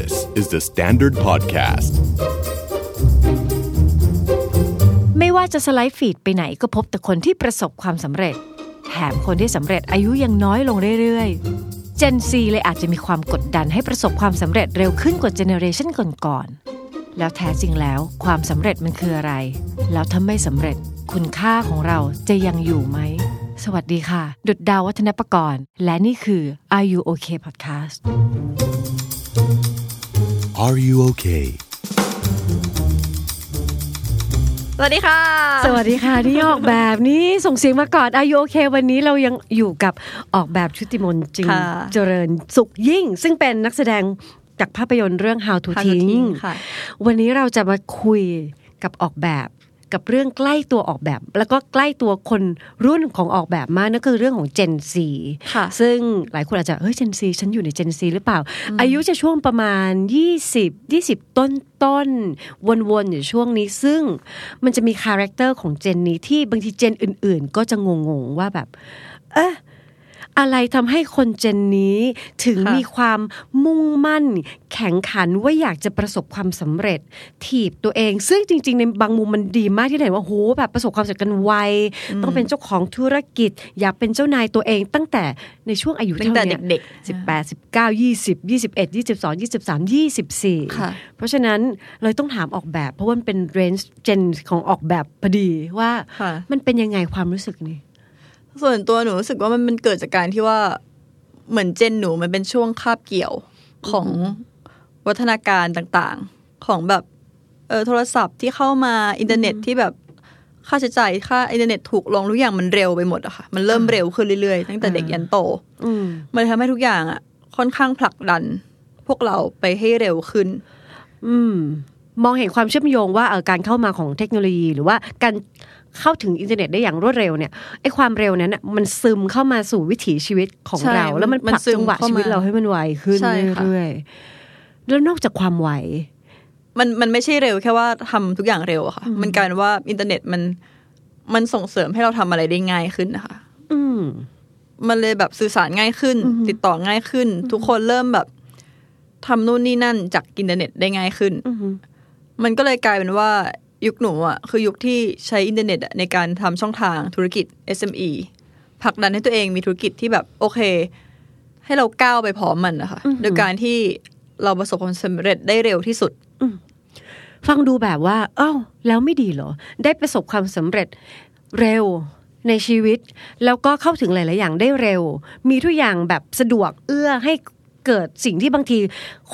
This is the Standard Podcast. ไม่ว่าจะสไลด์ feed ไปไหนก็พบแต่คนที่ประสบความสำเร็จ แถมคนที่สำเร็จอายุยังน้อยลงเรื่อยๆ Gen Z เลยอาจจะมีความกดดันให้ประสบความสำเร็จเร็วขึ้นกว่าเจเนอเรชันก่อนๆ แล้วแท้จริงแล้วความสำเร็จมันคืออะไร แล้วถ้าไม่สำเร็จคุณค่าของเราจะยังอยู่ไหม สวัสดีค่ะ ดุดดาววัฒนประกรณ์ และนี่คือ Are You Okay Podcast Are you okay? สวัสดีค่ะ สวัสดีค่ะที่ออกแบบนี้ส่งเสียงมาก่อนอายุโอเค วันนี้เรายังอยู่กับออกแบบชุติมนต์จึงค่ะเจริญสุขยิ่ง ซึ่งเป็นนักแสดงจากภาพยนตร์เรื่อง How to How to ทิ้งทิ้งค่ะวันนี้เราจะมาคุยกับออกแบบ กับเรื่องใกล้ตัวออกแบบ แล้วก็ใกล้ตัวคนรุ่นของออกแบบมากนั่นคือเรื่องของ Gen Z ค่ะซึ่งหลายคนอาจจะเฮ้ย Gen Z ฉันอยู่ใน Gen Z หรือเปล่า อายุจะช่วงประมาณ 20 20 ต้นต้นๆวนๆอยู่ช่วงนี้ ซึ่งมันจะมี character ของ Gen นี้ที่บางที Gen อื่น ๆ ก็จะงงๆว่าแบบ เอ๊ะ อะไรทำให้คน Gen นี้ถึงค่ะมีความมุ่งมั่น แข็งขันว่าอยากจะประสบความสำเร็จ ถีบตัวเอง ซึ่งจริง ๆ ในบางมุมมันดีมากที่เห็นว่าโหแบบประสบความสำเร็จกันไวต้องเป็นเจ้าของธุรกิจ อยากเป็นเจ้านายตัวเอง ตั้งแต่ในช่วงอายุตั้งเท่าแต่เนี้ยเด็กสิบแปดสิบเก้ายี่สิบยี่สิบเอ็ดยี่สิบสองยี่สิบสามยี่สิบสี่ค่ะเพราะฉะนั้นเลยต้องถามออกแบบ เพราะว่ามันเป็นเรนจ์เจนของออกแบบพอดีว่าค่ะมันเป็นยังไงความรู้สึกนี้ ส่วนตัวหนูรู้สึกว่ามันมันเกิดจากการที่ว่าเหมือนเจนหนูมันเป็นช่วงคาบเกี่ยวของวัฒนาการต่างๆ ของแบบเออโทรศัพท์ที่เข้ามาอินเทอร์เน็ตที่แบบค่าใช้จ่ายค่าอินเทอร์เน็ตถูกลงทุกอย่างมันเร็วไปหมดอะค่ะ มันเริ่มเร็วขึ้นเรื่อยๆ ตั้งแต่เด็กยันโตอืมมันทำให้ทุกอย่างอะค่อนข้างผลักดัน พวกเราไปให้เร็วขึ้น อืม มองเห็นความเชื่อมโยงว่าเออการเข้ามาของเทคโนโลยี หรือว่าการ เข้าถึงอินเทอร์เน็ตได้อย่างรวดเร็วเนี่ยไอ้ความเร็วนั้นน่ะมันซึมเข้ามาสู่วิถีชีวิตของใช่เรา แล้วมันมันผลักซึมจังหวะเข้ามาชีวิตเราให้มันไวขึ้นใช่ค่ะเรื่อยๆแล้วนอกจากความไวมันมันไม่ใช่เร็วแค่ว่าทำทุกอย่างเร็วอะค่ะ มันกลายเป็นว่าอินเทอร์เน็ตมันมันส่งเสริมให้เราทำอะไรได้ง่ายขึ้นนะคะ อืมมันเลยแบบสื่อสารง่ายขึ้น ติดต่อง่ายขึ้น ทุกคนเริ่มแบบทำนู่นนี่นั่นจากอินเทอร์เน็ตได้ง่ายขึ้นอืมมันก็เลยกลายเป็นว่า ยุคหนูอะคือยุคที่ใช้อินเทอร์เน็ตอะในการทำช่องทางธุรกิจ SME ผลักดันให้ตัวเองมีธุรกิจที่แบบโอเค ให้เราก้าวไปพร้อมมันนะคะโดยการที่เราประสบความสำเร็จได้เร็วที่สุดฟังดูแบบว่าเอ้าแล้วไม่ดีเหรอ ได้ประสบความสำเร็จเร็วในชีวิต แล้วก็เข้าถึงหลาย ๆ อย่างได้เร็ว มีทุกอย่างแบบสะดวกเอื้อให้เกิดสิ่งที่บางที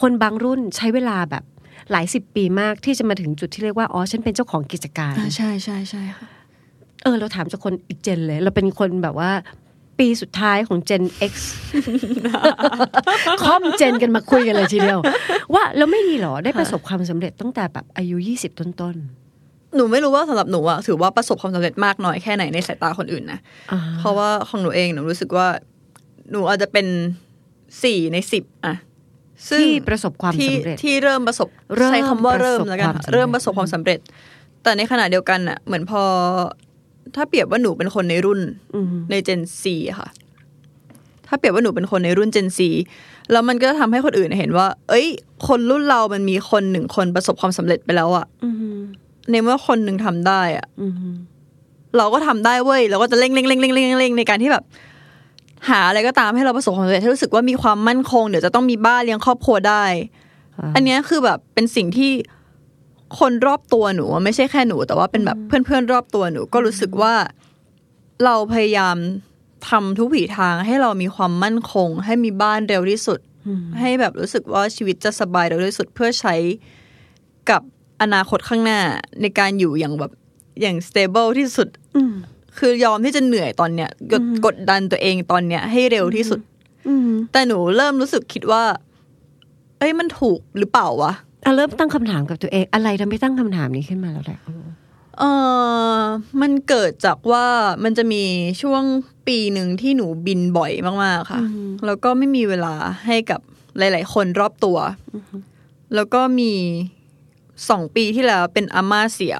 คนบางรุ่นใช้เวลาแบบ หลายสิบปีมากที่จะมาถึงจุดที่เรียกว่าอ๋อฉันเป็นเจ้าของกิจการใช่ใช่ใช่ค่ะเออเราถามจากคนอีกเจนเลย เราเป็นคนแบบว่าปีสุดท้ายของ Gen X คอมเจนกันมาคุยกันเลยทีเดียว ว่าเราไม่ดีเหรอได้ประสบความสำเร็จตั้งแต่แบบอายุ 20 ต้นหนูไม่รู้ว่าสำหรับหนูอะถือว่าประสบความสำเร็จมากน้อยแค่ไหนในสายตาคนอื่นนะๆอ่าเพราะว่าของหนูเองหนูรู้สึกว่า หนูอาจจะเป็นสี่ในสิบอะซึ่ง ที่ประสบความที่สำเร็จที่เริ่มประสบเริ่มใช้คำว่าเริ่มประสบแล้วกันความค่ะสำเร็จเริ่มประสบความสำเร็จ แต่ในขณะเดียวกันอะเหมือนพอ ถ้าเปรียบว่าหนูเป็นคนในรุ่นอืมในเจนซีค่ะ ถ้าเปรียบว่าหนูเป็นคนในรุ่นเจนซีแล้วมันก็ทำให้คนอื่นเห็นว่า เอ้ย คนรุ่นเรามันมีคนหนึ่งคนประสบความสำเร็จไปแล้วอะอืมในเมื่อคนหนึ่งทำได้อะอืมเราก็ทำได้เว้ยเราก็จะเร่งเร่งเร่งเร่งเร่งเร่งในการที่แบบ หาอะไรก็ตามให้เราประสบความสำเร็จให้รู้สึกว่ามีความมั่นคงเดี๋ยวจะต้องมีบ้านเลี้ยงครอบครัวได้ อันเนี้ยคือแบบเป็นสิ่งที่คนรอบตัวหนูไม่ใช่แค่หนู แต่ว่าเป็นแบบเพื่อนๆรอบตัวหนู ก็รู้สึกว่าเราพยายามทำทุกวิถีทางให้เรามีความมั่นคง ให้มีบ้านเร็วที่สุด ให้แบบรู้สึกว่าชีวิตจะสบายเร็วที่สุดเพื่อใช้กับอนาคตข้างหน้าในการอยู่อย่างแบบอย่าง stable ที่สุดอืม คือยอมที่จะเหนื่อยตอนเนี้ยกดกดดันตัวเองตอนเนี้ยให้เร็วที่สุดอืมแต่หนูเริ่มรู้สึกคิดว่า เอ้ยมันถูกหรือเปล่าวะอะเริ่มตั้งคำถามกับตัวเอง อะไรทำให้ตั้งคำถามนี้ขึ้นมาแล้วแหละเออมันเกิดจากว่ามันจะมีช่วงปีหนึ่งที่หนูบินบ่อยมากๆค่ะ แล้วก็ไม่มีเวลาให้กับหลาย ๆ คนรอบตัว แล้วก็มีสองปีที่แล้วเป็นอาม่าเสีย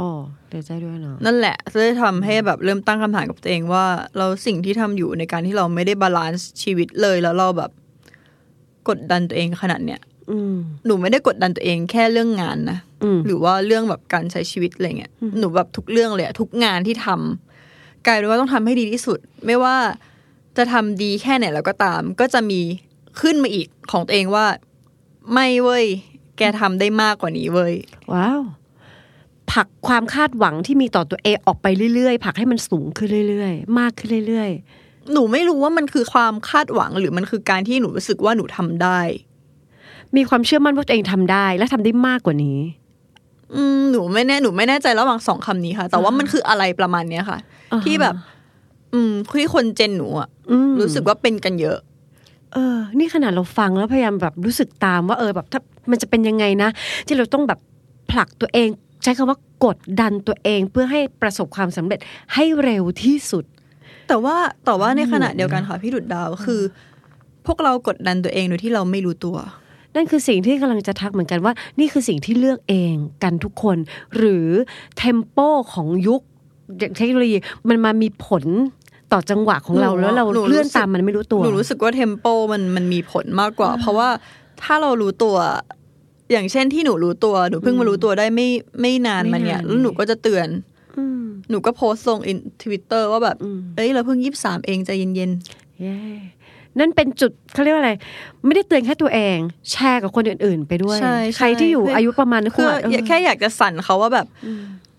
อ๋อ เดี๋ยวใจด้วยเนาะนั่นแหละเลยทำให้แบบเริ่มตั้งคำถามกับตัวเองว่า เราสิ่งที่ทำอยู่ในการที่เราไม่ได้ balance ชีวิตเลยแล้วเราแบบ กดดันตัวเองขนาดเนี้ยอืมมหนูไม่ได้กดดันตัวเองแค่เรื่องงานนะอืมหรือว่าเรื่องแบบการใช้ชีวิตอะไรเงี้ยหนูแบบทุกเรื่องเลยอะทุกงานที่ทำกลายเป็นว่าต้องทำให้ดีที่สุด ไม่ว่าจะทำดีแค่ไหนแล้วก็ตาม ก็จะมีขึ้นมาอีกของตัวเองว่า ไม่เว้ยแกทำได้มากกว่านี้เว้ยว้าว ผลักความคาดหวังที่มีต่อตัวเองออกไปเรื่อยๆผลักให้มันสูงขึ้นเรื่อยๆ มากขึ้นเรื่อยหนูไม่รู้ว่ามันคือความคาดหวังหรือมันคือการที่หนูรู้สึกว่าหนูทำได้ๆมีความเชื่อมั่นว่าตัวเองทำได้และทำได้มากกว่านี้ อืมหนูไม่แน่หนูไม่แน่ใจระหว่างสองคำนี้ค่ะ แต่ว่ามันคืออะไรประมาณเนี้ยค่ะอ่าฮะที่แบบ อืมที่คนเจนหนูอะอืมรู้สึกว่าเป็นกันเยอะเออ นี่ขนาดเราฟังแล้วพยายามแบบรู้สึกตามว่าเออแบบถ้ามันจะเป็นยังไงนะ ที่เราต้องแบบผลักตัวเอง ใช้คำว่ากดดันตัวเองเพื่อให้ประสบความสำเร็จให้เร็วที่สุด แต่ว่าแต่ว่าในขณะเดียวกันค่ะพี่ดุดดาวคือ พวกเรากดดันตัวเองโดยที่เราไม่รู้ตัว นั่นคือสิ่งที่กำลังจะทักเหมือนกันว่า นี่คือสิ่งที่เลือกเองกันทุกคน หรือเทมโปของยุคเทคโนโลยีมันมามีผลต่อจังหวะของเราหนูแล้วเราหนูรู้เลื่อนสึกตามมันไม่รู้ตัวหนูรู้สึกว่าเทมโปมันมันมีผลมากกว่า เพราะว่าถ้าเรารู้ตัว อย่างเช่นที่หนูรู้ตัวหนูเพิ่งมารู้ตัวได้ไม่ไม่นานมาเนี่ยไม่นานแล้วหนูก็จะเตือนอืมหนูก็โพสต์ลงอินทวิตเตอร์ว่าแบบอืมเอ้ยเราเพิ่งยี่สิบสามเองใจเย็นเย้นั่นเป็นจุดเขาเรียกว่าอะไร ไม่ได้เตือนแค่ตัวเอง แชร์กับคนอื่น ๆ ไปด้วยใช่ใครที่อยู่ใช่อายุประมาณๆนั้นคือเออแค่อยากจะสั่นเขาว่าแบบ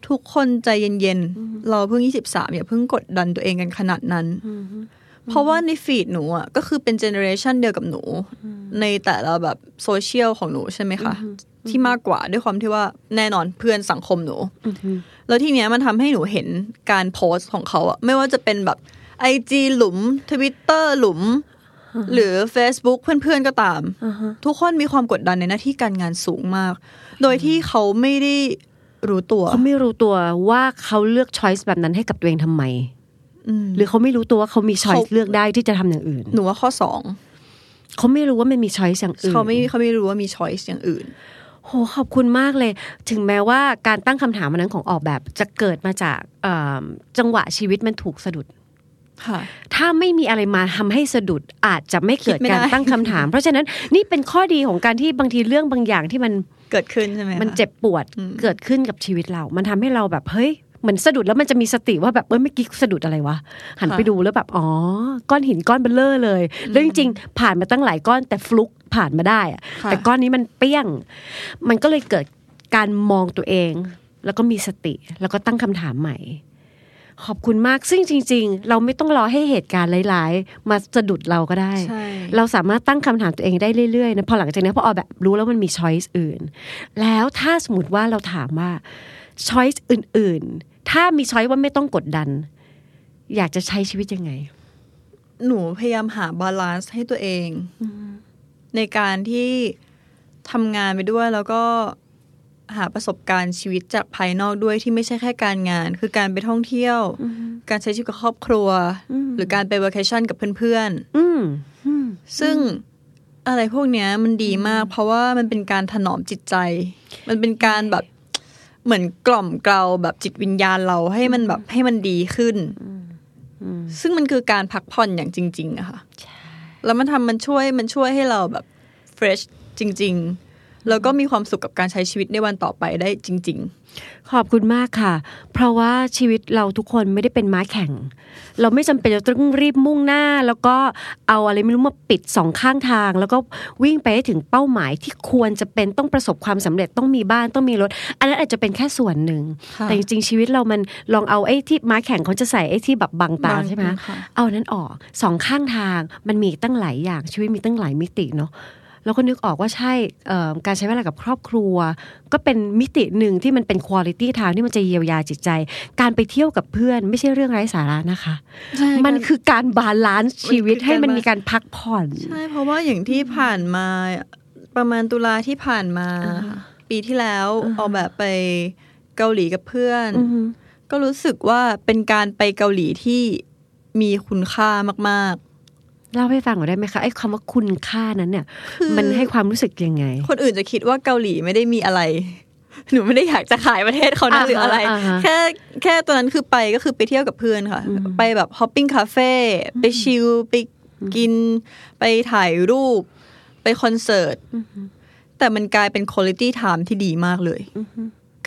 ทุกคนใจเย็นๆเราเพิ่งยี่สิบสามอย่าเพิ่งกดดันตัวเองกันขนาดนั้น เพราะว่าใน feed หนูอะก็คือเป็นเจเนอเรชันเดียวกับหนู ในแต่ละแบบโซเชียลของหนูใช่ไหมคะที่มากกว่าด้วยความที่ว่าแน่นอนเพื่อนสังคมหนู แล้วทีเนี้ยมันทำให้หนูเห็นการโพสต์ของเขาอะไม่ว่าจะเป็นแบบ IG หลุมทวิตเตอร์หลุม หรือ Facebook เพื่อนๆก็ตาม ทุกคนมีความกดดันในหน้าที่การงานสูงมาก โดยที่เขาไม่ได้รู้ตัว เขาไม่รู้ตัวว่าเขาเลือกช้อยส์แบบนั้นให้กับตัวเองทำไมอืม หรือเขาไม่รู้ตัวว่าเขามีช้อยส์เขาเลือกได้ที่จะทำอย่างอื่น หนูว่าข้อสองเขาไม่รู้ว่ามันมีช้อยส์อย่างอื่นเขาไม่เขาไม่รู้ว่ามีช้อยส์อย่างอื่นโหขอบคุณมากเลย ถึงแม้ว่าการตั้งคำถามอันนั้นของออกแบบจะเกิดมาจากเอิ่มจังหวะชีวิตมันถูกสะดุดค่ะถ้าไม่มีอะไรมาทำให้สะดุดอาจจะไม่เกิดคิดไม่การได้ตั้งคำถาม เพราะฉะนั้นนี่เป็นข้อดีของการที่บางทีเรื่องบางอย่างที่มันเกิดขึ้นใช่ไหมคะมันเจ็บปวดอืมเกิดขึ้นกับชีวิตเรา มันทำให้เราแบบเฮ้ย เหมือนสะดุดแล้วมันจะมีสติว่าแบบเอ้ยเมื่อกี้สะดุดอะไรวะหันไปดูแล้วแบบอ๋อก้อนหินก้อนเบลเลอร์เลยแล้วจริงๆ ผ่านมาตั้งหลายก้อนแต่ฟลุกผ่านมาได้อะค่ะแต่ก้อนนี้มันเปี้ยง มันก็เลยเกิดการมองตัวเอง แล้วก็มีสติแล้วก็ตั้งคำถามใหม่ ขอบคุณมากซึ่งจริง ๆ เราไม่ต้องรอให้เหตุการณ์ร้ายๆ มาสะดุดเราก็ได้ใช่เราสามารถตั้งคำถามตัวเองได้เรื่อยๆนะพอหลังจากนี้นพอเอาแบบรู้แล้วมันมี choice อื่น แล้วถ้าสมมติว่าเราถามว่า choice อื่น ๆ ถ้ามี choice ว่าไม่ต้องกดดัน อยากจะใช้ชีวิตยังไง หนูพยายามหา balance ให้ตัวเอง ในการที่ทำงานไปด้วยแล้วก็หาประสบการณ์ชีวิตจากภายนอกด้วยที่ไม่ใช่แค่การงาน คือการไปท่องเที่ยว การใช้ชีวิตกับครอบครัว หรือการไป vacation กับเพื่อนอืมอืมๆซึ่งอะไรพวกเนี้ยมันดีมาก เพราะว่ามันเป็นการถนอมจิตใจ มันเป็นการแบบ เหมือนกล่อมเกลาแบบจิตวิญญาณเราให้มันแบบให้มันดีขึ้นซึ่งมันคือการพักผ่อนอย่างจริง ๆอะค่ะแล้วมันทำมันช่วยมันช่วยให้เราแบบ fresh จริง ๆ แล้วก็มีความสุขกับการใช้ชีวิตในวันต่อไปได้จริงขอบคุณมากค่ะ เพราะว่าชีวิตเราทุกคนไม่ได้เป็นม้าแข่ง เราไม่จำเป็นจะต้องรีบมุ่งหน้า แล้วก็เอาอะไรไม่รู้มาปิดสองข้างทาง แล้วก็วิ่งไปให้ถึงเป้าหมายที่ควรจะเป็นต้องประสบความสำเร็จต้องมีบ้านต้องมีรถ อันนั้นอาจจะเป็นแค่ส่วนหนึ่งค่ะแต่จริงๆชีวิตเรามันลองเอาไอ้ที่ม้าแข่งเขาจะใส่ไอ้ที่แบบบังตาบังใช่ไหมค่ะเอาอันนั้นออกสองข้างทางมันมีตั้งหลายอย่างชีวิตมีตั้งหลายมิติเนาะ แล้วก็นึกออกว่าใช่เอ่อการใช้เวลากับครอบครัว ก็เป็นมิติหนึ่งที่มันเป็นคุณ i t y ทางที่มันจะเยียวยาจิตใจ การไปเที่ยวกับเพื่อนไม่ใช่เรื่องไร้สาระนะคะๆใช่มันคือการ balance ชีวิตมันคือให้มันการมีการพักผ่อนใช่เพราะว่าอย่างที่ผ่านมาประมาณตุลาที่ผ่านมา ปีที่แล้วเอาแบบไปเกาหลีกับเพื่อนอือฮึก็รู้สึกว่าเป็นการไปเกาหลีที่มีคุณค่ามาก เล่าให้ฟังหน่อยได้ไหมคะไอ้คำว่าคุณค่านั้นเนี่ยคือมันให้ความรู้สึกยังไงๆคนอื่นจะคิดว่าเกาหลีไม่ได้มีอะไร หนูไม่ได้อยากจะขายประเทศเขานะอ่าฮะหรืออะไรอ่าฮะแค่แค่ตอนนั้นคือไปก็คือไปเที่ยวกับเพื่อนค่ะ ไปแบบ hopping คาเฟ่ไป chill ไปกิน ไปถ่ายรูป ไปคอนเสิร์ตแต่มันกลายเป็นคุณ i t y time ที่ดีมากเลย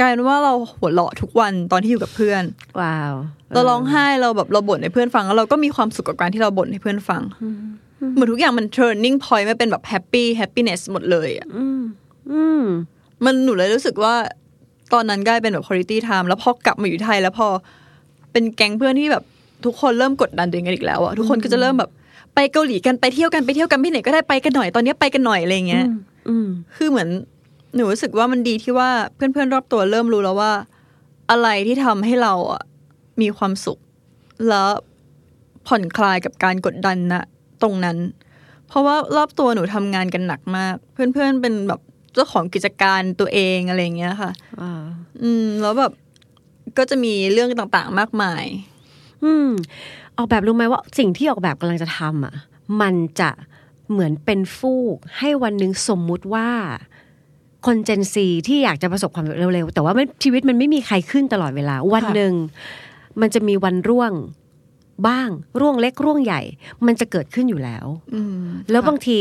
กลายเป็นว่าเราหัวเราะทุกวันตอนที่อยู่กับเพื่อน ว้าว เราร้องไห้เราแบบเราบ่นให้เพื่อนฟังแล้วเราก็มีความสุขกับการที่เราบ่นให้เพื่อนฟังเหมือนทุกอย่างมัน turning point มาเป็นแบบ happy happiness หมดเลยอะอืมมันหนูเลยรู้สึกว่า ตอนนั้นกลายเป็นแบบ quality time แล้วพอกลับมาอยู่ไทย แล้วพอเป็นแก๊งเพื่อนที่แบบทุกคนเริ่มกดดันตัวเองกันอีกแล้วอะทุกคนก็จะเริ่มแบบไปเกาหลีกันไปเที่ยวกันไปเที่ยวกันไปไหนก็ได้ไปกันหน่อยตอนนี้ไปกันหน่อยอะไรเงี้ยอืมคือเหมือน หนูรู้สึกว่ามันดีที่ว่าเพื่อนๆรอบตัวเริ่มรู้แล้วว่า อะไรที่ทำให้เราอะมีความสุข แล้วผ่อนคลายกับการกดดันนะตรงนั้น เพราะว่ารอบตัวหนูทำงานกันหนักมาก เพื่อนๆเป็นแบบเจ้าของกิจการตัวเองอะไรอย่างเงี้ยค่ะว้าวอืม แล้วแบบก็จะมีเรื่องต่างๆมากมาย อืม ออกแบบรู้ไหมว่าสิ่งที่ออกแบบกำลังจะทำอะ มันจะเหมือนเป็นฟูก ให้วันหนึ่งสมมุติว่า คนเจนซีที่อยากจะประสบความสำเร็จเร็วๆแต่ว่ามันชีวิตมันไม่มีใครขึ้นตลอดเวลา วันหนึ่งมันจะมีวันร่วงบ้างร่วงเล็กร่วงใหญ่ มันจะเกิดขึ้นอยู่แล้วอืมแล้วบางที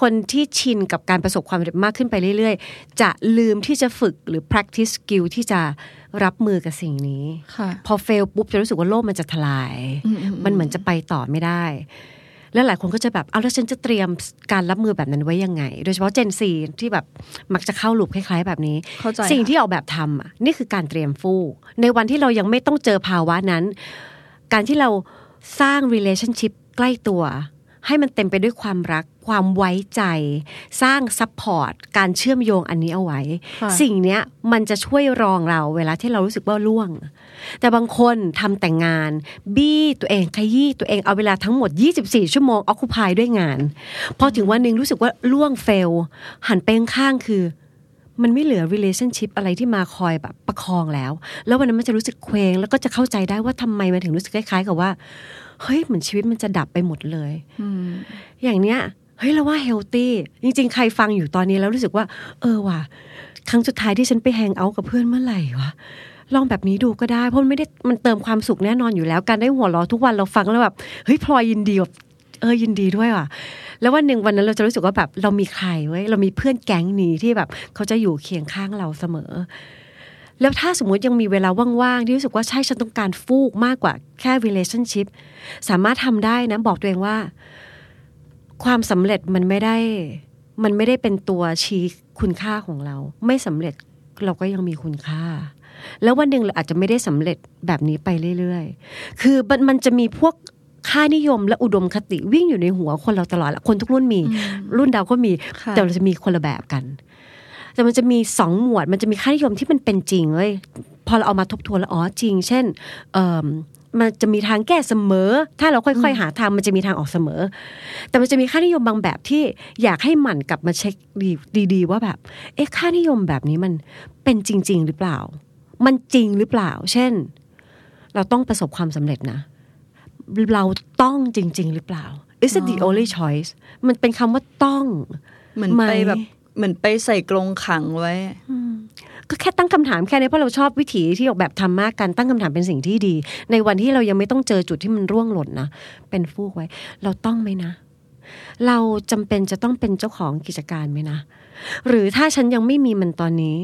คนที่ชินกับการประสบความสำเร็จมากขึ้นไปเรื่อย ๆ จะลืมที่จะฝึกหรือ practice skill ที่จะรับมือกับสิ่งนี้ค่ะพอเฟลปุ๊บจะรู้สึกว่าโลกมันจะทลายอืมอืมมันเหมือนจะไปต่อไม่ได้ แล้วหลายคนก็จะแบบเอาแล้วฉันจะเตรียมการรับมือแบบนั้นไว้ยังไง โดยเฉพาะ Gen Z ที่แบบมักจะเข้า loop คล้ายๆ แบบนี้เข้าใจสิ่งค่ะที่ออกแบบทำอะนี่คือการเตรียมฟูกในวันที่เรายังไม่ต้องเจอภาวะนั้น การที่เราสร้าง relationship ใกล้ตัว ให้มันเต็มไปด้วยความรัก ความไว้ใจ สร้าง support การเชื่อมโยงอันนี้เอาไว้ค่ะสิ่งเนี้ยมันจะช่วยรองเราเวลาที่เรารู้สึกว่าร่วง แต่บางคนทำแต่งาน บี้ตัวเองขยี้ตัวเองเอาเวลาทั้งหมด 24 ชั่วโมงอ c คุพายด้วยงาน พอถึงวันหนึ่งรู้สึกว่าล่วงเฟล หันไปข้างๆคือมันไม่เหลือ relationship อะไรที่มาคอยแบบประคองแล้ว แล้ววันนั้นมันจะรู้สึกเคว้งแล้วก็จะเข้าใจได้ว่าทำไมมันถึงรู้สึกคล้ายๆกับว่า เฮ้ยเหมือนชีวิตมันจะดับไปหมดเลยอืมอย่างเนี้ยเฮ้ยเราว่าเฮลตี้จริง ๆ ใครฟังอยู่ตอนนี้แล้วรู้สึกว่า เออว่ะครั้งสุดท้ายที่ฉันไปแฮงเอาท์กับเพื่อนเมื่อไหร่วะลองแบบนี้ดูก็ได้เพราะมันไม่ได้มันเติมความสุขแน่นอนอยู่แล้วการได้หัวเราะทุกวันเราฟังแล้วแบบเฮ้ยพลอยยินดีแบบเออยินดีด้วยว่ะ แล้ววันหนึ่งวันนั้นเราจะรู้สึกว่าแบบเรามีใครเว้ยเรามีเพื่อนแก๊งนี้ที่แบบเขาจะอยู่เคียงข้างเราเสมอ แล้วถ้าสมมุติยังมีเวลาว่างๆที่รู้สึกว่าใช่ฉันต้องการฟูกมากกว่าแค่ relationship สามารถทำได้นะ บอกตัวเองว่า ความสำเร็จมันไม่ได้ มันไม่ได้เป็นตัวชี้คุณค่าของเรา ไม่สำเร็จเราก็ยังมีคุณค่า แล้ววันหนึ่งเราอาจจะไม่ได้สำเร็จแบบนี้ไปเรื่อยๆ คือมันมันจะมีพวกค่านิยมและอุดมคติวิ่งอยู่ในหัวคนเราตลอดละคนทุกรุ่นมี รุ่นดาวก็มีแต่เราจะมีคนละแบบกัน แต่มันจะมีสองหมวด มันจะมีค่านิยมที่มันเป็นจริงเว้ยพอเราเอามาทบทวนแล้วอ๋อจริง เช่น เอ่อมันจะมีทางแก้เสมอ ถ้าเราค่อยๆ หาทางมันจะมีทางออกเสมอ แต่มันจะมีค่านิยมบางแบบที่อยากให้หมั่นกลับมาเช็คดีดีๆว่าแบบ เอ๊ะค่านิยมแบบนี้มันเป็นจริง ๆ หรือเปล่า มันจริงหรือเปล่า เช่น เราต้องประสบความสำเร็จนะ เราต้องจริง ๆ หรือเปล่า is it the only choice มันเป็นคำว่าต้อง เหมือนไหมไปแบบ เหมือนไปใส่กรงขังไว้ก็แค่ตั้งคำถามแค่นี้เพราะเราชอบวิถีที่ออกแบบทำมากกันตั้งคำถามเป็นสิ่งที่ดี ในวันที่เรายังไม่ต้องเจอจุดที่มันร่วงหล่นนะเป็นฟูกไว้ เราต้องไหมนะ เราจำเป็นจะต้องเป็นเจ้าของกิจการไหมนะ หรือถ้าฉันยังไม่มีมันตอนนี้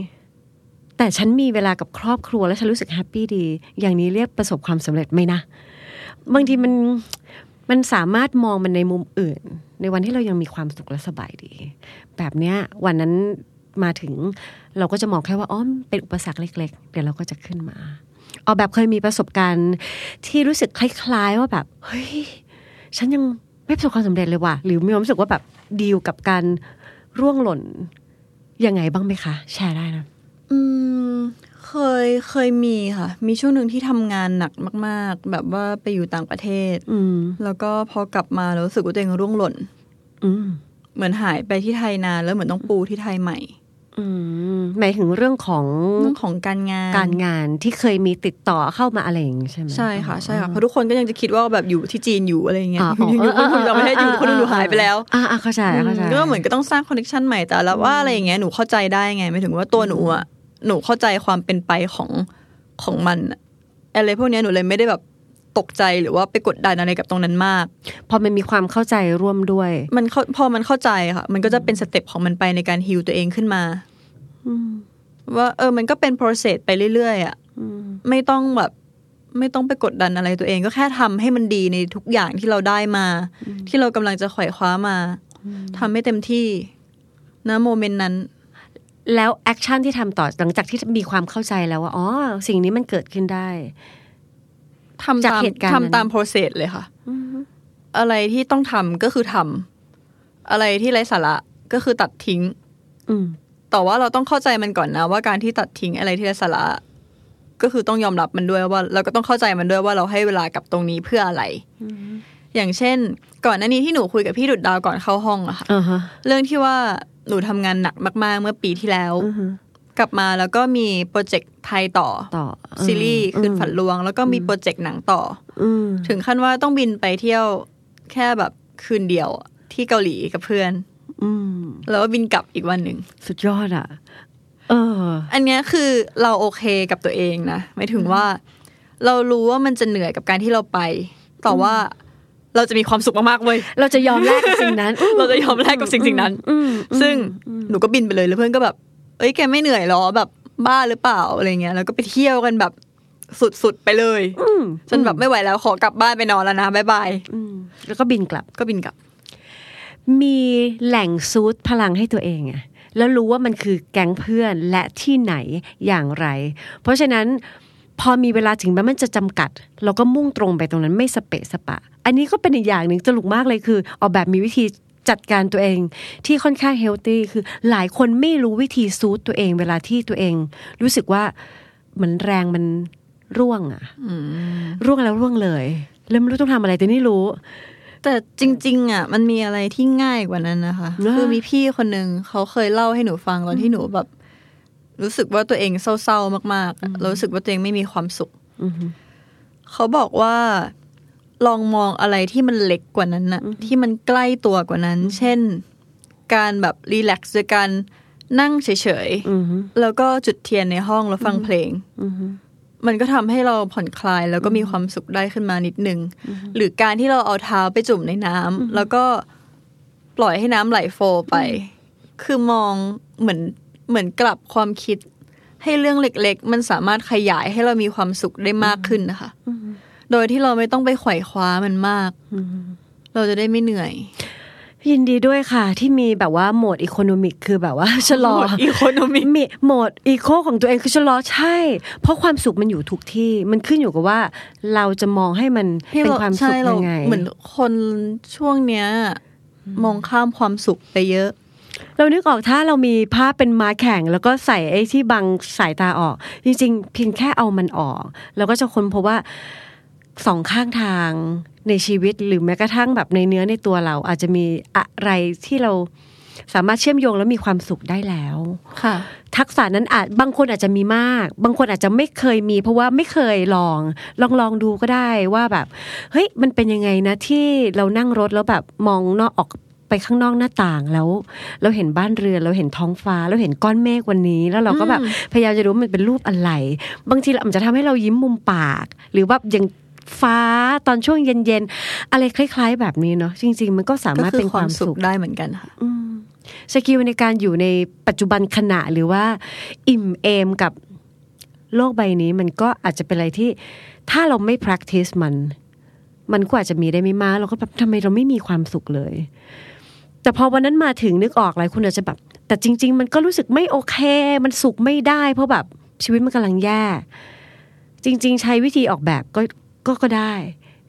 แต่ฉันมีเวลากับครอบครัวแล้วฉันรู้สึกแฮปปี้ดี อย่างนี้เรียกประสบความสำเร็จไหมนะบางทีมัน มันสามารถมองมันในมุมอื่น ในวันที่เรายังมีความสุขและสบายดี แบบเนี้ยวันนั้นมาถึง เราก็จะมองแค่ว่าอ๋อเป็นอุปสรรคเล็ก ๆ เดี๋ยวเราก็จะขึ้นมาออกแบบเคยมีประสบการณ์ที่รู้สึกคล้าย ๆ ว่าแบบเฮ้ยฉันยังไม่ประสบความสำเร็จเลยว่ะหรือมีความรู้สึกว่าแบบดีลกับการร่วงหล่นยังไงบ้างไหมคะ แชร์ได้นะ อืม เคยเคยมีค่ะ มีช่วงหนึ่งที่ทำงานหนักมาก ๆ แบบว่าไปอยู่ต่างประเทศอืมแล้วก็พอกลับมาแล้วรู้สึกว่าตัวเองร่วงหล่นอืมเหมือนหายไปที่ไทยนานแล้วเหมือนต้องปูที่ไทยใหม่อืมหมายถึงเรื่องของเรื่องของการงานการงานที่เคยมีติดต่อเข้ามาอะไรอย่างงี้ใช่ไหมใช่ค่ะใช่ค่ะเพราะทุกคนก็ยังจะคิดว่าแบบอยู่ที่จีนอยู่อะไรอย่างเงี้ยอ๋ออ๋ออยู่คนอยู่เออต่างประเทศอยู่เออคนหนึงหนูหายไปแล้วอ่าอ่าเข้าใจเข้าใจก็เหมือนก็ต้องสร้างคอนเนคชันใหม่แต่แล้วว่าอะไรอย่างเงี้ยหนูเข้าใจได้ไงไม่ถึงว่าตัวหนูอะ หนูเข้าใจความเป็นไปของของมันอะอะไรพวกเนี้ยหนูเลยไม่ได้แบบตกใจหรือว่าไปกดดันอะไรกับตรงนั้นมาก พอมันมีความเข้าใจร่วมด้วย มันเข้าพอมันเข้าใจค่ะ มันก็จะเป็น step ของมันไปในการฮิวตัวเองขึ้นมาว่าเออ มันก็เป็น process ไปเรื่อยๆอะไม่ต้องแบบ ไม่ต้องไปกดดันอะไรตัวเองก็แค่ทำให้มันดีในทุกอย่างที่เราได้มา ที่เรากำลังจะไขว่คว้ามาทำให้เต็มที่ณ moment นั้น แล้ว action ที่ทำต่อหลังจากที่มีความเข้าใจแล้วว่าอ๋อสิ่งนี้มันเกิดขึ้นได้ทำจากตามเหตุการณ์นั้นทำตาม process เลยค่ะอะไรที่ต้องทำก็คือทำอะไรที่ไร้สาระก็คือตัดทิ้ง อืมแต่ว่าเราต้องเข้าใจมันก่อนนะ ว่าการที่ตัดทิ้งอะไรที่ไร้สาระก็คือต้องยอมรับมันด้วยว่า เราก็ต้องเข้าใจมันด้วยว่าเราให้เวลากับตรงนี้เพื่ออะไรอย่างเช่น ก่อนหน้านี้ที่หนูคุยกับพี่ดุดดาวก่อนเข้าห้องอะค่ะอ่าฮะเรื่องที่ว่า หนูทำงานหนักมากๆ เมื่อปีที่แล้วอือฮึกลับมาแล้วก็มีโปรเจกต์ไทยต่อต่อซีรีส์คืนฝันลวง แล้วก็มีโปรเจกต์หนังต่ออืมถึงขั้นว่าต้องบินไปเที่ยวแค่แบบคืนเดียวอะที่เกาหลีกับเพื่อนอืมแล้วก็บินกลับอีกวันหนึ่งสุดยอดอะเออ อันเนี้ยคือเราโอเคกับตัวเองนะหมายถึงว่า เรารู้ว่ามันจะเหนื่อยกับการที่เราไป แต่ว่า เราจะมีความสุขมากๆเว้ยเราจะยอมแลกกับสิ่งนั้น เราจะยอมแลกกับสิ่งสิ่งนั้นอืมซึ่งหนูก็บินไปเลยแล้วเพื่อนก็แบบ เอ้ยแกไม่เหนื่อยหรอแบบบ้าหรือเปล่าอะไรเงี้ยแล้วก็ไปเที่ยวกันแบบสุดๆไปเลยอืมจนแบบไม่ไหวแล้วขอกลับบ้านไปนอนแล้วนะบ๊ายบายอืมแล้วก็บินกลับก็บินกลับ มีแหล่งซูดพลังให้ตัวเองอะแล้วรู้ว่ามันคือแก๊งเพื่อนและที่ไหนอย่างไร เพราะฉะนั้นพอมีเวลาถึงแม้มันจะจำกัด เราก็มุ่งตรงไปตรงนั้นไม่สเปะสปะ อันนี้ก็เป็นอีกอย่างหนึ่งตลกมากเลยคือ ออกแบบมีวิธีจัดการตัวเองที่ค่อนข้างเฮลตี้คือหลายคนไม่รู้วิธีซูดตัวเอง เวลาที่ตัวเอง รู้สึกว่าเหมือนแรงมันร่วงอะร่วงแล้วร่วงเลยแล้วไม่รู้ต้องทำอะไรแต่นี่รู้ แต่จริง ๆอะมันมีอะไรที่ง่ายกว่านั้นนะคะนะคือมีพี่คนหนึ่งเขาเคยเล่าให้หนูฟังตอนที่หนูแบบ รู้สึกว่าตัวเองเศร้าๆมากๆอะแล้วรู้สึกว่าตัวเองไม่มีความสุขอือฮึเขาบอกว่า ลองมองอะไรที่มันเล็กกว่านั้นน่ะที่มันใกล้ตัวกว่านั้น เช่น การแบบรีแลกซ์โดยการนั่งเฉยอือฮึๆแล้วก็จุดเทียนในห้องแล้วฟังเพลงอือฮึมันก็ทำให้เราผ่อนคลายแล้วก็มีความสุขได้ขึ้นมานิดนึง หรือการที่เราเอาเท้าไปจุ่มในน้ำแล้วก็ปล่อยให้น้ำไหลโฟลว์ไป คือมองเหมือนเหมือนกลับความคิด ให้เรื่องเล็ก ๆ มันสามารถขยายให้เรามีความสุขได้มากขึ้นนะคะ โดยที่เราไม่ต้องไปไขว่คว้ามันมาก เราจะได้ไม่เหนื่อย ยินดีด้วยค่ะ ที่มีแบบว่าโหมดอีโคโนมิกคือแบบว่าชะลออีโคโนมิกมีโหมดอีโคของตัวเองคือชะลอใช่ เพราะความสุขมันอยู่ทุกที่ มันขึ้นอยู่กับว่า เราจะมองให้มันให้เป็นเราความสุใช่ขเรายังไงเหมือนคนช่วงเนี้ย มองข้ามความสุขไปเยอะเรานึกออกถ้าเรามีภาพเป็นม้าแข่ง แล้วก็ใส่ไอ้ที่บังสายตาออก จริงๆ เพียงแค่เอามันออก เราก็จะค้นพบว่า สองข้างทางในชีวิตหรือแม้กระทั่งแบบในเนื้อในตัวเรา อาจจะมีอะไรที่เราสามารถเชื่อมโยงแล้วมีความสุขได้แล้วค่ะ ทักษะนั้นอาจบางคนอาจจะมีมาก บางคนอาจจะไม่เคยมี เพราะว่าไม่เคยลอง ลองลองดูก็ได้ว่าแบบเฮ้ยมันเป็นยังไงนะที่เรานั่งรถแล้วแบบมองนอกออกไปข้างนอกหน้าต่างแล้ว เราเห็นบ้านเรือนเราเห็นท้องฟ้าเราเห็นก้อนเมฆวันนี้ แล้วเราก็แบบพยายามจะรู้ว่ามันเป็นรูปอะไร บางทีเราอาจจะทำให้เรายิ้มมุมปาก หรือว่าอย่าง ฟ้าตอนช่วงเย็นๆ อะไรคล้าย ๆ แบบนี้เนาะจริง ๆ มันก็สาก็มารถคืเป็อนความความสุสุขขได้เหมือนกันค่ะสกิลในการอยู่ในปัจจุบันขณะหรือว่า อิ่มเอมกับโลกใบนี้มันก็อาจจะเป็นอะไรที่ ถ้าเราไม่ practice มัน มันก็อาจจะมีได้ไม่มากเราก็แบบทำไมเราไม่มีความสุขเลย แต่พอวันนั้นมาถึงนึกออกหลายคนอาจจะแบบ แต่จริง ๆ มันก็รู้สึกไม่โอเค มันสุขไม่ได้ เพราะแบบชีวิตมันกำลังแย่ จริง ๆ ใช้วิธีออกแบบก็ ก็ก็ได้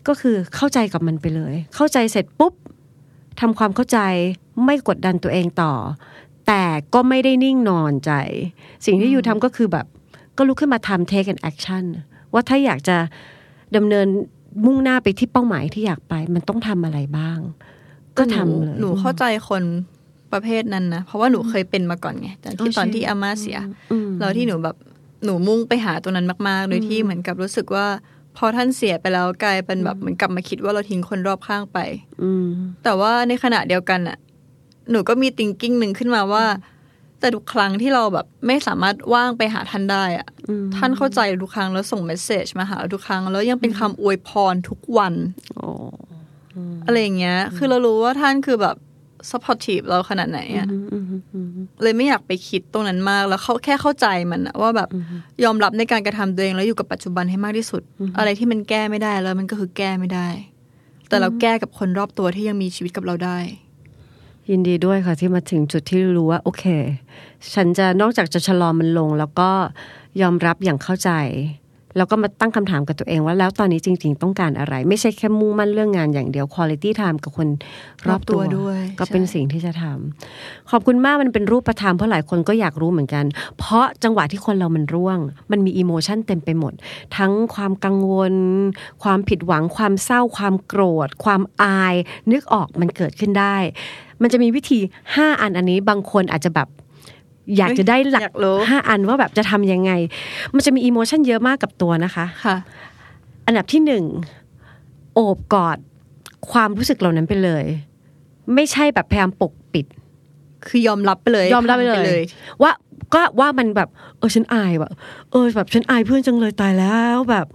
ก็คือเข้าใจกับมันไปเลย เข้าใจเสร็จปุ๊บทำความเข้าใจไม่กดดันตัวเองต่อ แต่ก็ไม่ได้นิ่งนอนใจ สิ่งที่อยู่ทำก็คือแบบ ก็ลุกขึ้นมาทำ take an action ว่าถ้าอยากจะดำเนินมุ่งหน้าไปที่เป้าหมายที่อยากไป มันต้องทำอะไรบ้าง ก็ทำเลยหนูเข้าใจคนประเภทนั้นนะ เพราะว่าหนูเคยเป็นมาก่อนไงตอนที่อ๋อตอนใช่ที่อาม่าเสียอืมแล้วที่หนูแบบหนูมุ่งไปหาตัวนั้นมาก ๆ โดยที่เหมือนกับรู้สึกว่า พอท่านเสียไปแล้วกลายเป็นแบบเหมือนกลับมาคิดว่าเราทิ้งคนรอบข้างไป อืมแต่ว่าในขณะเดียวกันอะหนูก็มี thinking หนึ่งขึ้นมาว่า แต่ทุกครั้งที่เราแบบไม่สามารถว่างไปหาท่านได้อะท่านเข้าใจทุกครั้งแล้วส่งเมสเซจมาหาเราทุกครั้ง แล้วยังเป็นคำอวยพรทุกวันโอ้อะไรอย่างเงี้ย คือเรารู้ว่าท่านคือแบบ supportive เราขนาดไหนอะเลยไม่อยากไปคิดตรงนั้นมาก แล้วเขาแค่เข้าใจมันอะว่าแบบยอมรับในการกระทำตัวเองแล้วอยู่กับปัจจุบันให้มากที่สุด อะไรที่มันแก้ไม่ได้แล้วมันก็คือแก้ไม่ได้ แต่เราแก้กับคนรอบตัวที่ยังมีชีวิตกับเราได้ ยินดีด้วยค่ะที่มาถึงจุดที่รู้ว่า โอเค ฉันจะนอกจากจะชะลอมันลง แล้วก็ยอมรับอย่างเข้าใจ แล้วก็มาตั้งคำถามกับตัวเองว่าแล้วตอนนี้จริง ๆ ต้องการอะไร ไม่ใช่แค่มุ่งมั่นเรื่องงานอย่างเดียว quality time กับคนรอบตัวรอบตัวด้วย ก็เป็นใช่สิ่งที่จะทำขอบคุณมากมันเป็นรูปธรรมเพราะหลายคนก็อยากรู้เหมือนกัน เพราะจังหวะที่คนเรามันร่วง มันมีอิโมชันเต็มไปหมด ทั้งความกังวล ความผิดหวัง ความเศร้า ความโกรธ ความอาย นึกออกมันเกิดขึ้นได้ มันจะมีวิธีห้าอันอันนี้บางคนอาจจะแบบ อยากจะได้หลักอยากรู้ห้าอันว่าแบบจะทำยังไง มันจะมี emotion เยอะมากกับตัวนะคะค่ะ อันดับที่หนึ่งโอบกอดความรู้สึกเหล่านั้นไปเลย ไม่ใช่แบบพยายามปกปิด คือยอมรับไปเลย ยอมรับไปเลย ว่าก็ว่ามันแบบ เออฉันอายว่ะเออแบบฉันอายเพื่อนจังเลยตายแล้วแบบ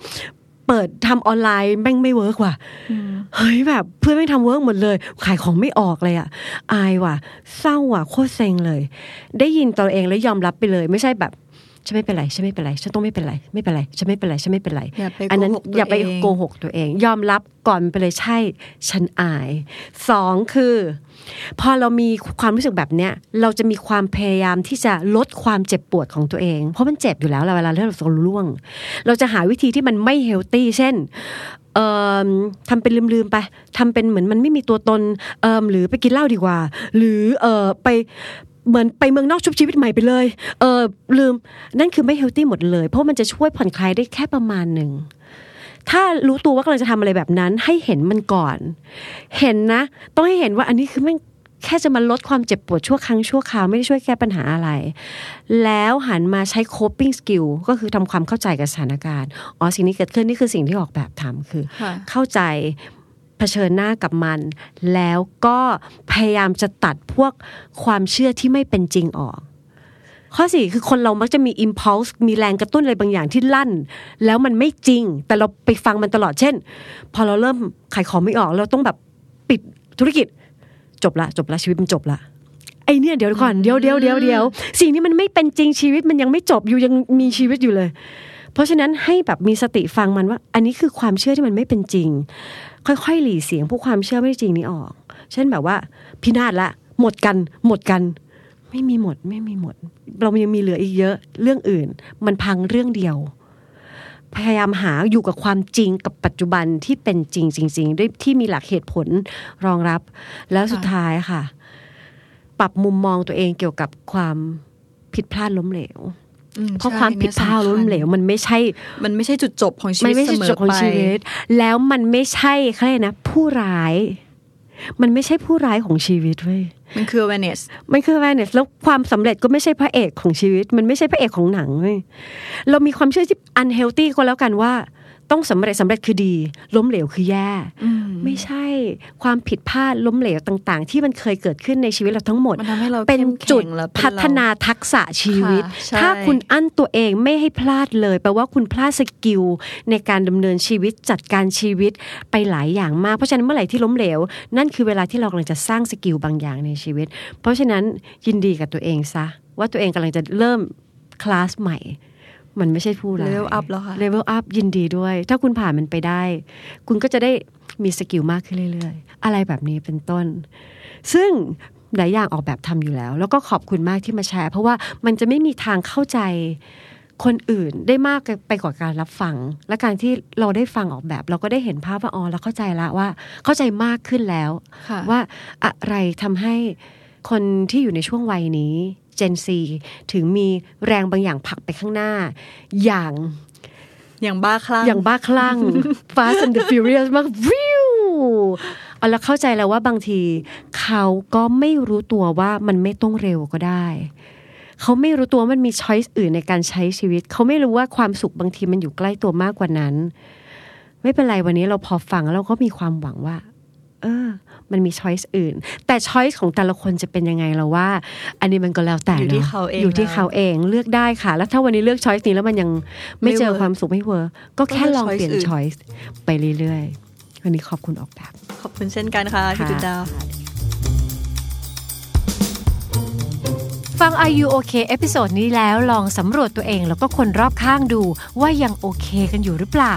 เปิดทำออนไลน์แม่งไม่ work ว่ะเฮ้ยแบบเพื่อนไม่งทำเวิร์กหมดเลย ขายของไม่ออกเลยอะ อายว่ะ เศร้าว่ะโคตรเซ็งเลย ได้ยินตัวเองแล้วยอมรับไปเลย ไม่ใช่แบบ ฉันไม่เป็นไรฉันไม่เป็นไรฉันต้องไม่เป็นไรไม่เป็นไรฉันไม่เป็นไรฉันไม่เป็นไรอย่าไปอันนั้นโกหกตัวอย่าไปเองโกหกตัวเอง ยอมรับก่อนไปเลยใช่ ฉันอายสองคือ พอเรามีความรู้สึกแบบเนี้ยเราจะมีความพยายามที่จะลดความเจ็บปวดของตัวเอง เพราะมันเจ็บอยู่แล้วเวลาที่เราจะล่วง เราจะหาวิธีที่มันไม่เฮลตี้เช่นเอ่อทำเป็นลืมๆไปทำเป็นเหมือนมันไม่มีตัวตนเอ่อหรือไปกินเหล้าดีกว่า หรือเอ่อไป เหมือนไปเมืองนอกชุบชีวิตใหม่ไปเลย เออลืม นั่นคือไม่เฮลตี้หมดเลย เพราะมันจะช่วยผ่อนคลายได้แค่ประมาณหนึ่ง ถ้ารู้ตัวว่ากำลังจะทำอะไรแบบนั้น ให้เห็นมันก่อน เห็นนะ ต้องให้เห็นว่าอันนี้คือแม่งแค่จะมาลดความเจ็บปวดชั่วครั้งชั่วคราวไม่ได้ช่วยแก้ปัญหาอะไร แล้วหันมาใช้ coping skill ก็คือทำความเข้าใจกับสถานการณ์ อ๋อสิ่งนี้เกิดขึ้นนี่คือสิ่งที่ออกแบบทำคือค่ะเข้าใจเผชิญหน้ากับมัน แล้วก็พยายามจะตัดพวกความเชื่อที่ไม่เป็นจริงออก ข้อสี่คือคนเรามักจะมี impulse มีแรงกระตุ้นอะไรบางอย่างที่ลั่น แล้วมันไม่จริง แต่เราไปฟังมันตลอดเช่น พอเราเริ่มขายของไม่ออก เราต้องแบบปิดธุรกิจ จบละ จบละชีวิตมันจบละไอเนี่ยเดี๋ยวก่อนเดี๋ยวเดี๋ยวเดี๋ยวเดี๋ยวสิ่งนี้มันไม่เป็นจริงชีวิตมันยังไม่จบอยู่ยังมีชีวิตอยู่เลย เพราะฉะนั้นให้แบบมีสติฟังมันว่า อันนี้คือความเชื่อที่มันไม่เป็นจริง ค่อยๆ หลีเสียงพวกความเชื่อไม่จริงนี้ออก เช่นแบบว่า พินาศละ หมดกัน หมดกัน ไม่มีหมด ไม่มีหมด เรายังมีเหลืออีกเยอะเรื่องอื่น มันพังเรื่องเดียว พยายามหาอยู่กับความจริงกับปัจจุบันที่เป็นจริงจริงๆด้วยที่มีหลักเหตุผลรองรับ แล้วสุดท้ายค่ะ ปรับมุมมองตัวเองเกี่ยวกับความผิดพลาดล้มเหลว เพราะใช่ความผิดพลาดเนี่ยสำคัญล้มเหลวมันไม่ใช่ มันไม่ใช่จุดจบของชีมัวินตไม่เสใช่มจุอดของไปชีวิตแล้วมันไม่ใช่เขาเรียกนะผู้ร้าย มันไม่ใช่ผู้ร้ายของชีวิตเว้ยมันคือ awareness มันคือ awareness แล้วความสำเร็จก็ไม่ใช่พระเอกของชีวิต มันไม่ใช่พระเอกของหนังเว้ยเรามีความเชื่อที่ unhealthy ก็แล้วกันว่า ต้องสำเร็จสำเร็จคือดี ล้มเหลวคือแย่ ไม่ใช่ความผิดพลาดล้มเหลวต่างๆ ที่มันเคยเกิดขึ้นในชีวิตเราทั้งหมดมันทำให้เราเป็นเข้มแข็งจุดและเป็นพัฒนาทักษะชีวิตค่ะใช่ถ้าคุณอั้นตัวเองไม่ให้พลาดเลยแปลว่าคุณพลาด skill ในการดำเนินชีวิตจัดการชีวิตไปหลายอย่างมาก เพราะฉะนั้นเมื่อไหร่ที่ล้มเหลว นั่นคือเวลาที่เรากำลังจะสร้าง skill บางอย่างในชีวิต เพราะฉะนั้นยินดีกับตัวเองซะว่าตัวเองกำลังจะเริ่มคลาสใหม่ มันไม่ใช่ผู้ร้าย level up แล้วค่ะเลเวลอัพยินดีด้วย ถ้าคุณผ่านมันไปได้ คุณก็จะได้มีสกิลมากขึ้นเรื่อยๆ อะไรแบบนี้เป็นต้น ซึ่งหลายอย่างออกแบบทำอยู่แล้ว แล้วก็ขอบคุณมากที่มาแชร์ เพราะว่ามันจะไม่มีทางเข้าใจคนอื่นได้มากไปกว่าการรับฟัง และการที่เราได้ฟังออกแบบ เราก็ได้เห็นภาพว่าอ๋อเราเข้าใจละว่า เข้าใจมากขึ้นแล้วค่ะว่าอะไรทำให้คนที่อยู่ในช่วงวัยนี้ Gen Z ถึงมีแรงบางอย่างผลักไปข้างหน้า อย่างอย่างบ้าคลั่งอย่างบ้าคลั่ง Fast and the Furious มากวิวเอาแล้วเข้าใจแล้วว่าบางที เขาก็ไม่รู้ตัวว่ามันไม่ต้องเร็วก็ได้เขาไม่รู้ตัวว่ามันมีช้อยส์อื่นในการใช้ชีวิต เขาไม่รู้ว่าความสุขบางทีมันอยู่ใกล้ตัวมากกว่านั้น ไม่เป็นไรวันนี้เราพอฟังแล้วเราก็มีความหวังว่า เออ มันมี choice อื่น แต่ choice ของแต่ละคนจะเป็นยังไงเราว่า อันนี้มันก็แล้วแต่อยู่ที่นะเขาเองอยู่ที่นะเขาเองเลือกได้ค่ะ แล้วถ้าวันนี้เลือก choice นี้แล้วมันยังไม่ไม่เจอ work ความสุขไม่ work ก็แค่ก็เลือกลองเปลี่ยน choice อื่น choice ไปเรื่อยๆวันนี้ขอบคุณออกแบบ ขอบคุณเช่นกันค่ะพี่ค่ะจุดดาวฟัง Are You OK episode นี้แล้วลองสำรวจตัวเองแล้วก็คนรอบข้างดูว่ายังโอเคกันอยู่หรือเปล่า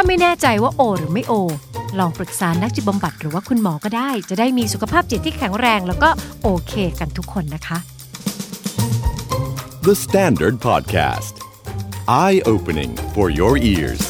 ถ้าไม่แน่ใจว่าโอ หรือไม่โอ ลองปรึกษานักจิตบำบัดหรือว่าคุณหมอก็ได้ จะได้มีสุขภาพจิตที่แข็งแรงแล้วก็โอเคกันทุกคนนะคะ The Standard Podcast. Eye opening for your ears.